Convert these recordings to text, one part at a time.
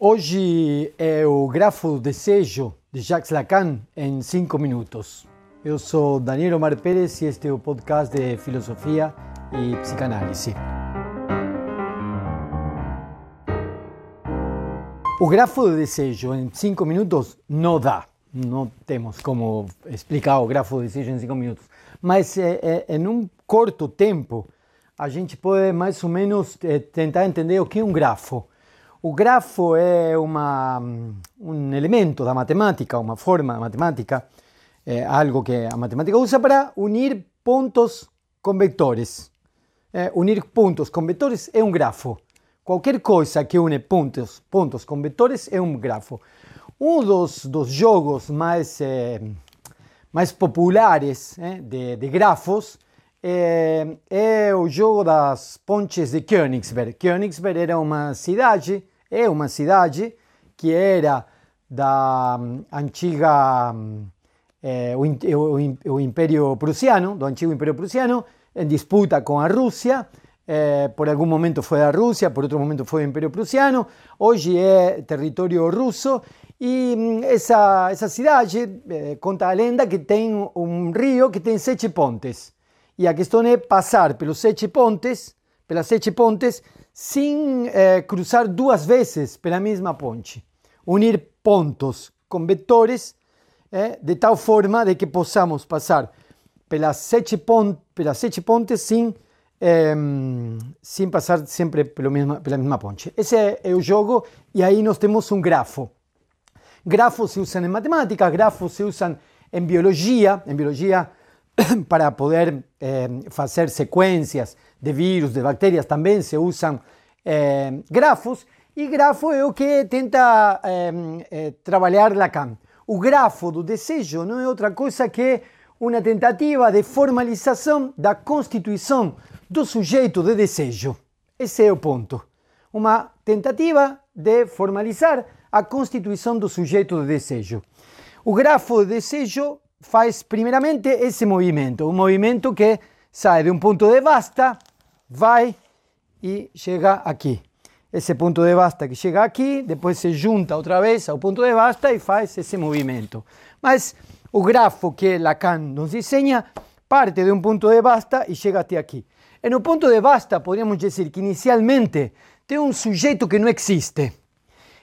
Hoje é o Grafo do Desejo de Jacques Lacan em 5 minutos. Eu sou Daniel Omar Pérez e este é o podcast de filosofia e psicanálise. O grafo do desejo em 5 minutos não dá. Não temos como explicar o grafo do desejo em 5 minutos. Mas é, é, em um curto tempo, a gente pode mais ou menos é, tentar entender o que é um grafo. O grafo é uma, um elemento da matemática, uma forma da matemática, algo que a matemática usa para unir pontos com vetores. É, unir pontos com vetores é um grafo. Qualquer coisa que une pontos, pontos com vetores é um grafo. Um dos, dos jogos mais, é, mais populares é, de, de grafos é, é, o jogo das pontes de Königsberg. Königsberg era uma cidade, é uma cidade que era da um, antiga é, o, o, o, Império Prussiano, do antigo Império Prussiano, em disputa com a Rússia. É, por algum momento foi a Rússia, por outro momento foi o Império Prussiano. Hoje é território russo e hum, essa, essa cidade é, conta a lenda que tem um rio que tem sete pontes. E a questão é passar pelos sete pontes, pelas sete pontes, sem eh, cruzar duas vezes pela mesma ponte. Unir pontos com vetores eh, de tal forma de que possamos passar pelas sete, pont pelas sete pontes sem, eh, sem passar sempre pelo mesma, pela mesma ponte. Esse é, é o jogo e aí grafo. Grafos se usam em matemática, grafos se usam em biologia. Em biologia para poder eh, fazer sequências de vírus, de bactérias, também se usam eh, grafos, e grafo é o que tenta eh, eh, trabalhar Lacan. O grafo do desejo não é outra coisa que uma tentativa de formalização da constituição do sujeito de desejo. Esse é o ponto. Uma tentativa de formalizar a constituição do sujeito de desejo. O grafo de desejo faz primeiramente esse movimento, um movimento que sai de um ponto de basta, vai e chega aqui. Esse ponto de basta que chega aqui, depois se junta outra vez ao ponto de basta e faz esse movimento. Mas o grafo que Lacan nos desenha parte de um ponto de basta e chega até aqui. E no ponto de basta, podemos dizer que inicialmente tem um sujeito que não existe.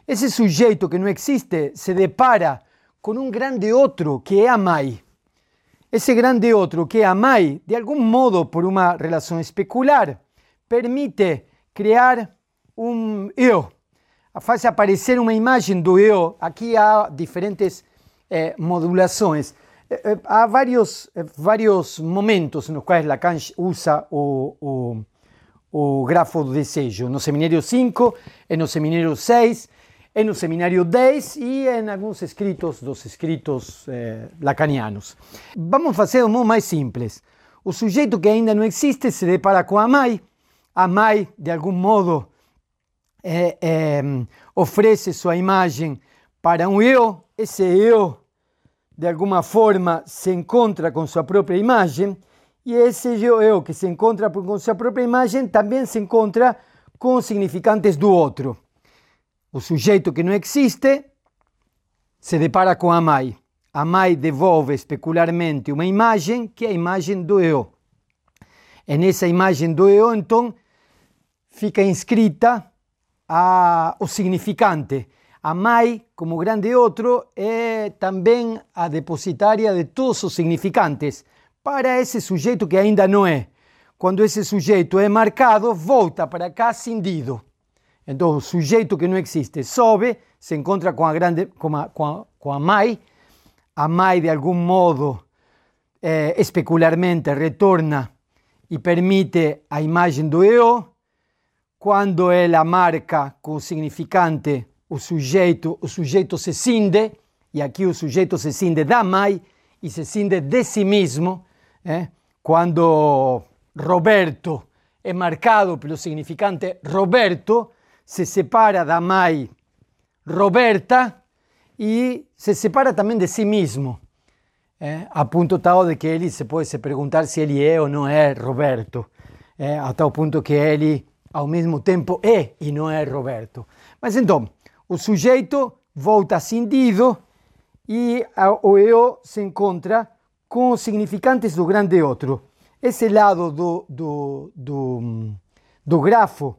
Esse sujeito que não existe se depara con un grande otro que amáis. Ese grande otro que amáis, de algún modo, por una relación especular, permite crear un eu, hace aparecer una imagen do eu. Aquí há diferentes eh, modulaciones. Eh, eh varios, eh, varios momentos en los cuales Lacan usa o, o, o grafo do desejo. No Seminário 5, no Seminário 6, en el seminario 10 y en algunos escritos dos escritos eh, lacanianos. Vamos hacer de modo más simples. O sujeito que ainda não existe se depara com a mãe. A mãe, de algum modo, eh, eh, oferece sua imagem para um eu. Esse eu, de alguma forma, se encontra com sua própria imagem. E esse eu que se encontra com sua própria imagem também se encontra com significantes do outro. O sujeito que não existe se depara com a mãe. A mãe devolve especularmente uma imagem que é a imagem do eu. E nessa imagem do eu, então, fica inscrita a, o significante. A mãe, como grande outro, é também a depositária de todos os significantes para esse sujeito que ainda não é. Quando esse sujeito é marcado, volta para cá cindido. Então, o sujeito que não existe sobe, se encontra com a grande, com a, com a, com a mãe, a mãe de algum modo, eh, especularmente, retorna e permite a imagem do eu. Quando ela marca com o significante o sujeito, o sujeito se cinde, e aqui o sujeito se cinde da mãe e se cinde de si mesmo. Eh? Quando Roberto é marcado pelo significante Roberto, se separa da mãe Roberta e se separa também de si mesmo, é, a ponto tal de que ele se pode se perguntar se ele é ou não é Roberto, é, a tal ponto que ele ao mesmo tempo é e não é Roberto. Mas então, o sujeito volta cindido e o eu se encontra com os significantes do grande outro. Esse lado do, do, do, do grafo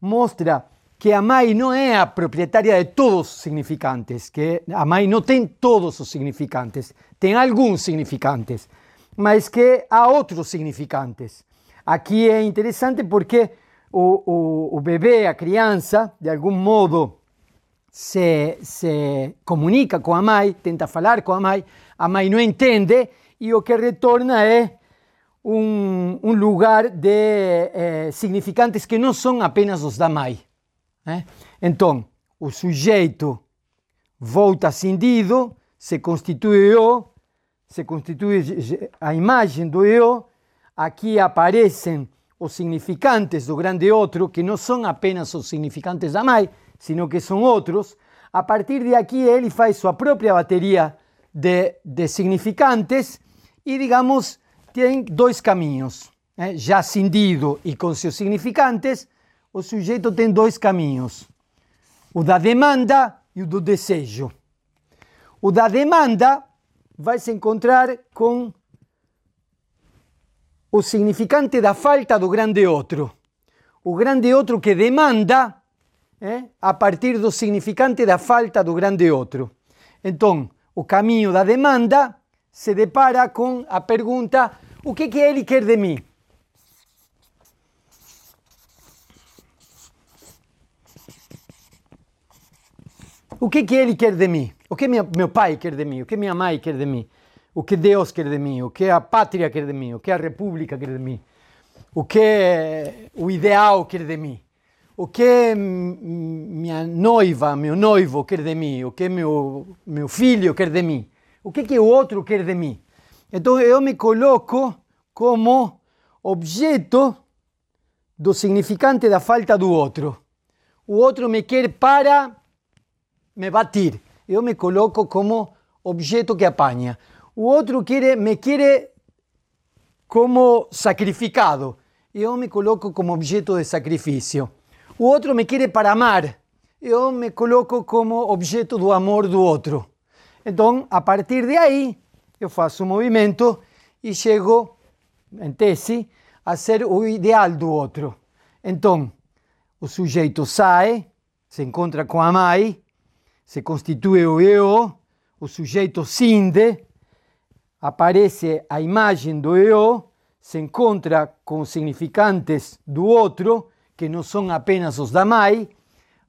mostra que a mãe não é a proprietária de todos os significantes, que a não tem todos os significantes, tem alguns significantes, mas que há outros significantes. Aqui é interessante porque o, o, o bebê, a criança, de algum modo se, se comunica com a mãe, tenta falar com a mãe, a mãe não que retorna um, um lugar de eh, significantes que não são apenas os da mãe. Né? Então, o sujeito volta cindido, se constitui eu, se constitui a imagem do eu, aqui aparecem os significantes do grande outro, que não são apenas os significantes da mãe, sino que são outros. A partir de aqui, ele faz sua própria bateria de, de significantes e, digamos, tem dois caminhos. Né? Já cindido e com seus significantes, o sujeito tem dois caminhos: o da demanda e o do desejo. O da demanda vai se encontrar com o significante da falta do grande outro. O grande outro que demanda eh, a partir do significante da falta do grande outro. Então, o caminho da demanda se depara com a pergunta: o que, que ele quer de mim? O que, que ele quer de mim? O que minha, meu pai quer de mim? O que minha mãe quer de mim? O que Deus quer de mim? O que a pátria quer de mim? O que a república quer de mim? O que o ideal quer de mim? O que minha noiva, meu noivo quer de mim? O que meu, meu filho quer de mim? O que, que o outro quer de mim? Então eu me coloco como objeto do significante da falta do outro. O outro me quer para me batir. Eu me coloco como objeto que apanha. O outro quer, me quer como sacrificado. Eu me coloco como objeto de sacrifício. O outro me quer para amar. Eu me coloco como objeto do amor do outro. Então, a partir de aí, eu faço um movimento e chego, em tese, a ser o ideal do outro. Então, o sujeito sai, se encontra com a mãe, se constitui o eu, o sujeito cinde, aparece a imagem do eu, se encontra com significantes do outro, que não são apenas os da mãe,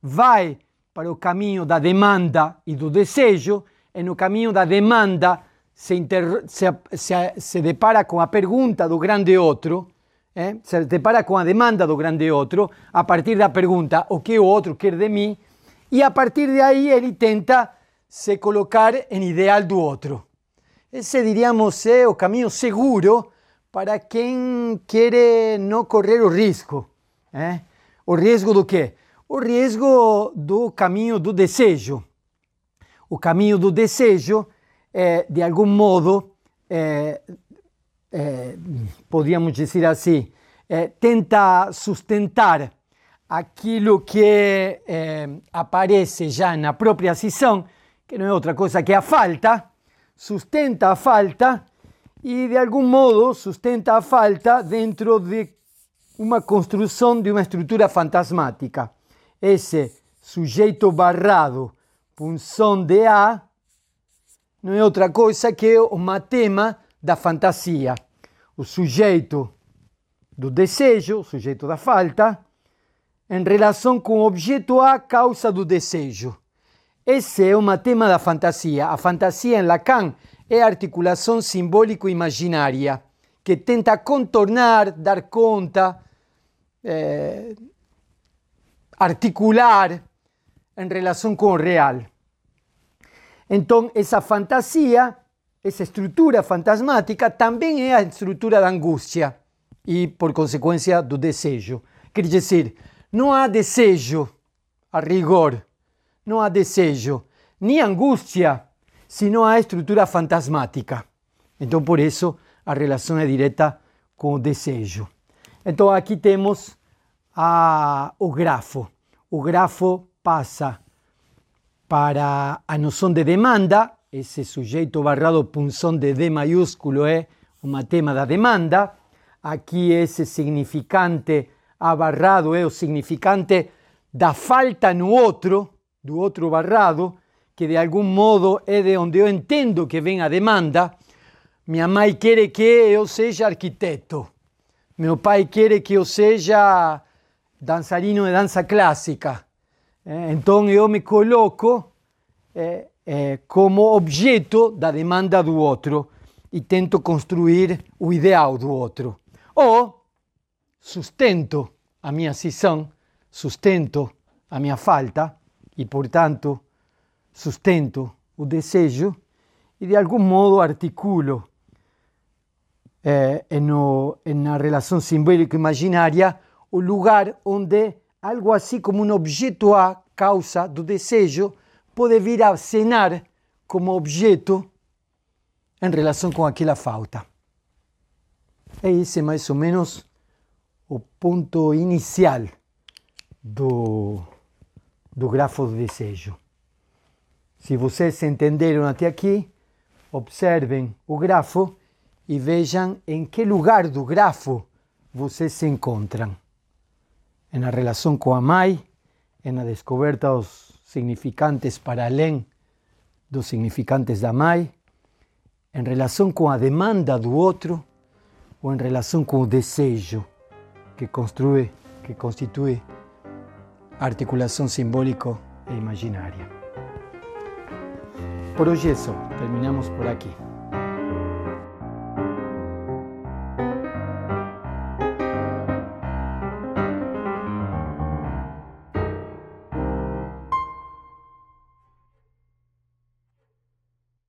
vai para o caminho da demanda e do desejo, e no caminho da demanda se, inter... se, se, se depara com a pergunta do grande outro, eh? se depara com a demanda do grande outro, a partir da pergunta o que o outro quer de mim, e a partir de aí ele tenta se colocar em ideal do outro. Esse, diríamos, é o caminho seguro para quem quer não correr o risco. Eh? O risco do quê? O risco do caminho do desejo. O caminho do desejo, é, de algum modo, é, é, podíamos dizer tenta sustentar aquilo que aparece já na própria cisão, que não é outra coisa que a falta, sustenta a falta e, de algum modo, sustenta a falta dentro de uma construção de uma estrutura fantasmática. Esse sujeito barrado punção de A não é outra coisa que o matema da fantasia. O sujeito do desejo, o sujeito da falta, em relação com o objeto A, causa do desejo. Esse é o matema da fantasia. A fantasia em Lacan é a articulação simbólico-imaginária que tenta contornar, dar conta, eh, articular em relação com o real. Então, essa fantasia, essa estrutura fantasmática, também é a estrutura da angústia e, por consequência, do desejo. Quer dizer, não há desejo a rigor, não há desejo, nem angústia, se não há estrutura fantasmática. Então, por isso, a relação é direta com o desejo. Então, aqui temos a, o grafo. O grafo passa para a noção de demanda, esse sujeito barrado punção de D maiúsculo é uma tema da demanda. Aqui esse significante abarrado é o significante da falta no outro, do outro barrado, que de algum modo é de onde eu entendo que vem a demanda. Minha mãe quer que eu seja arquiteto. Meu pai quer que eu seja dançarino de dança clássica. Então eu me coloco é, é, como objeto da demanda do outro e tento construir o ideal do outro. Ou sustento a minha cisão, sustento a minha falta e, portanto, sustento o desejo e de algum modo articulo eh, no, na relação simbólico-imaginária o lugar onde algo assim como um objeto A, causa do desejo, pode vir a cenar como objeto em relação com aquela falta. É mais menos o ponto inicial do, do grafo do desejo. Se vocês entenderam até aqui, observem o grafo e vejam em que lugar do grafo vocês se encontram. Na relação com a mãe, na descoberta dos significantes para além dos significantes da mãe, em relação com a demanda do outro ou em relação com o desejo que construye, que constituye articulación simbólico e imaginaria. Por hoy eso, terminamos por aquí.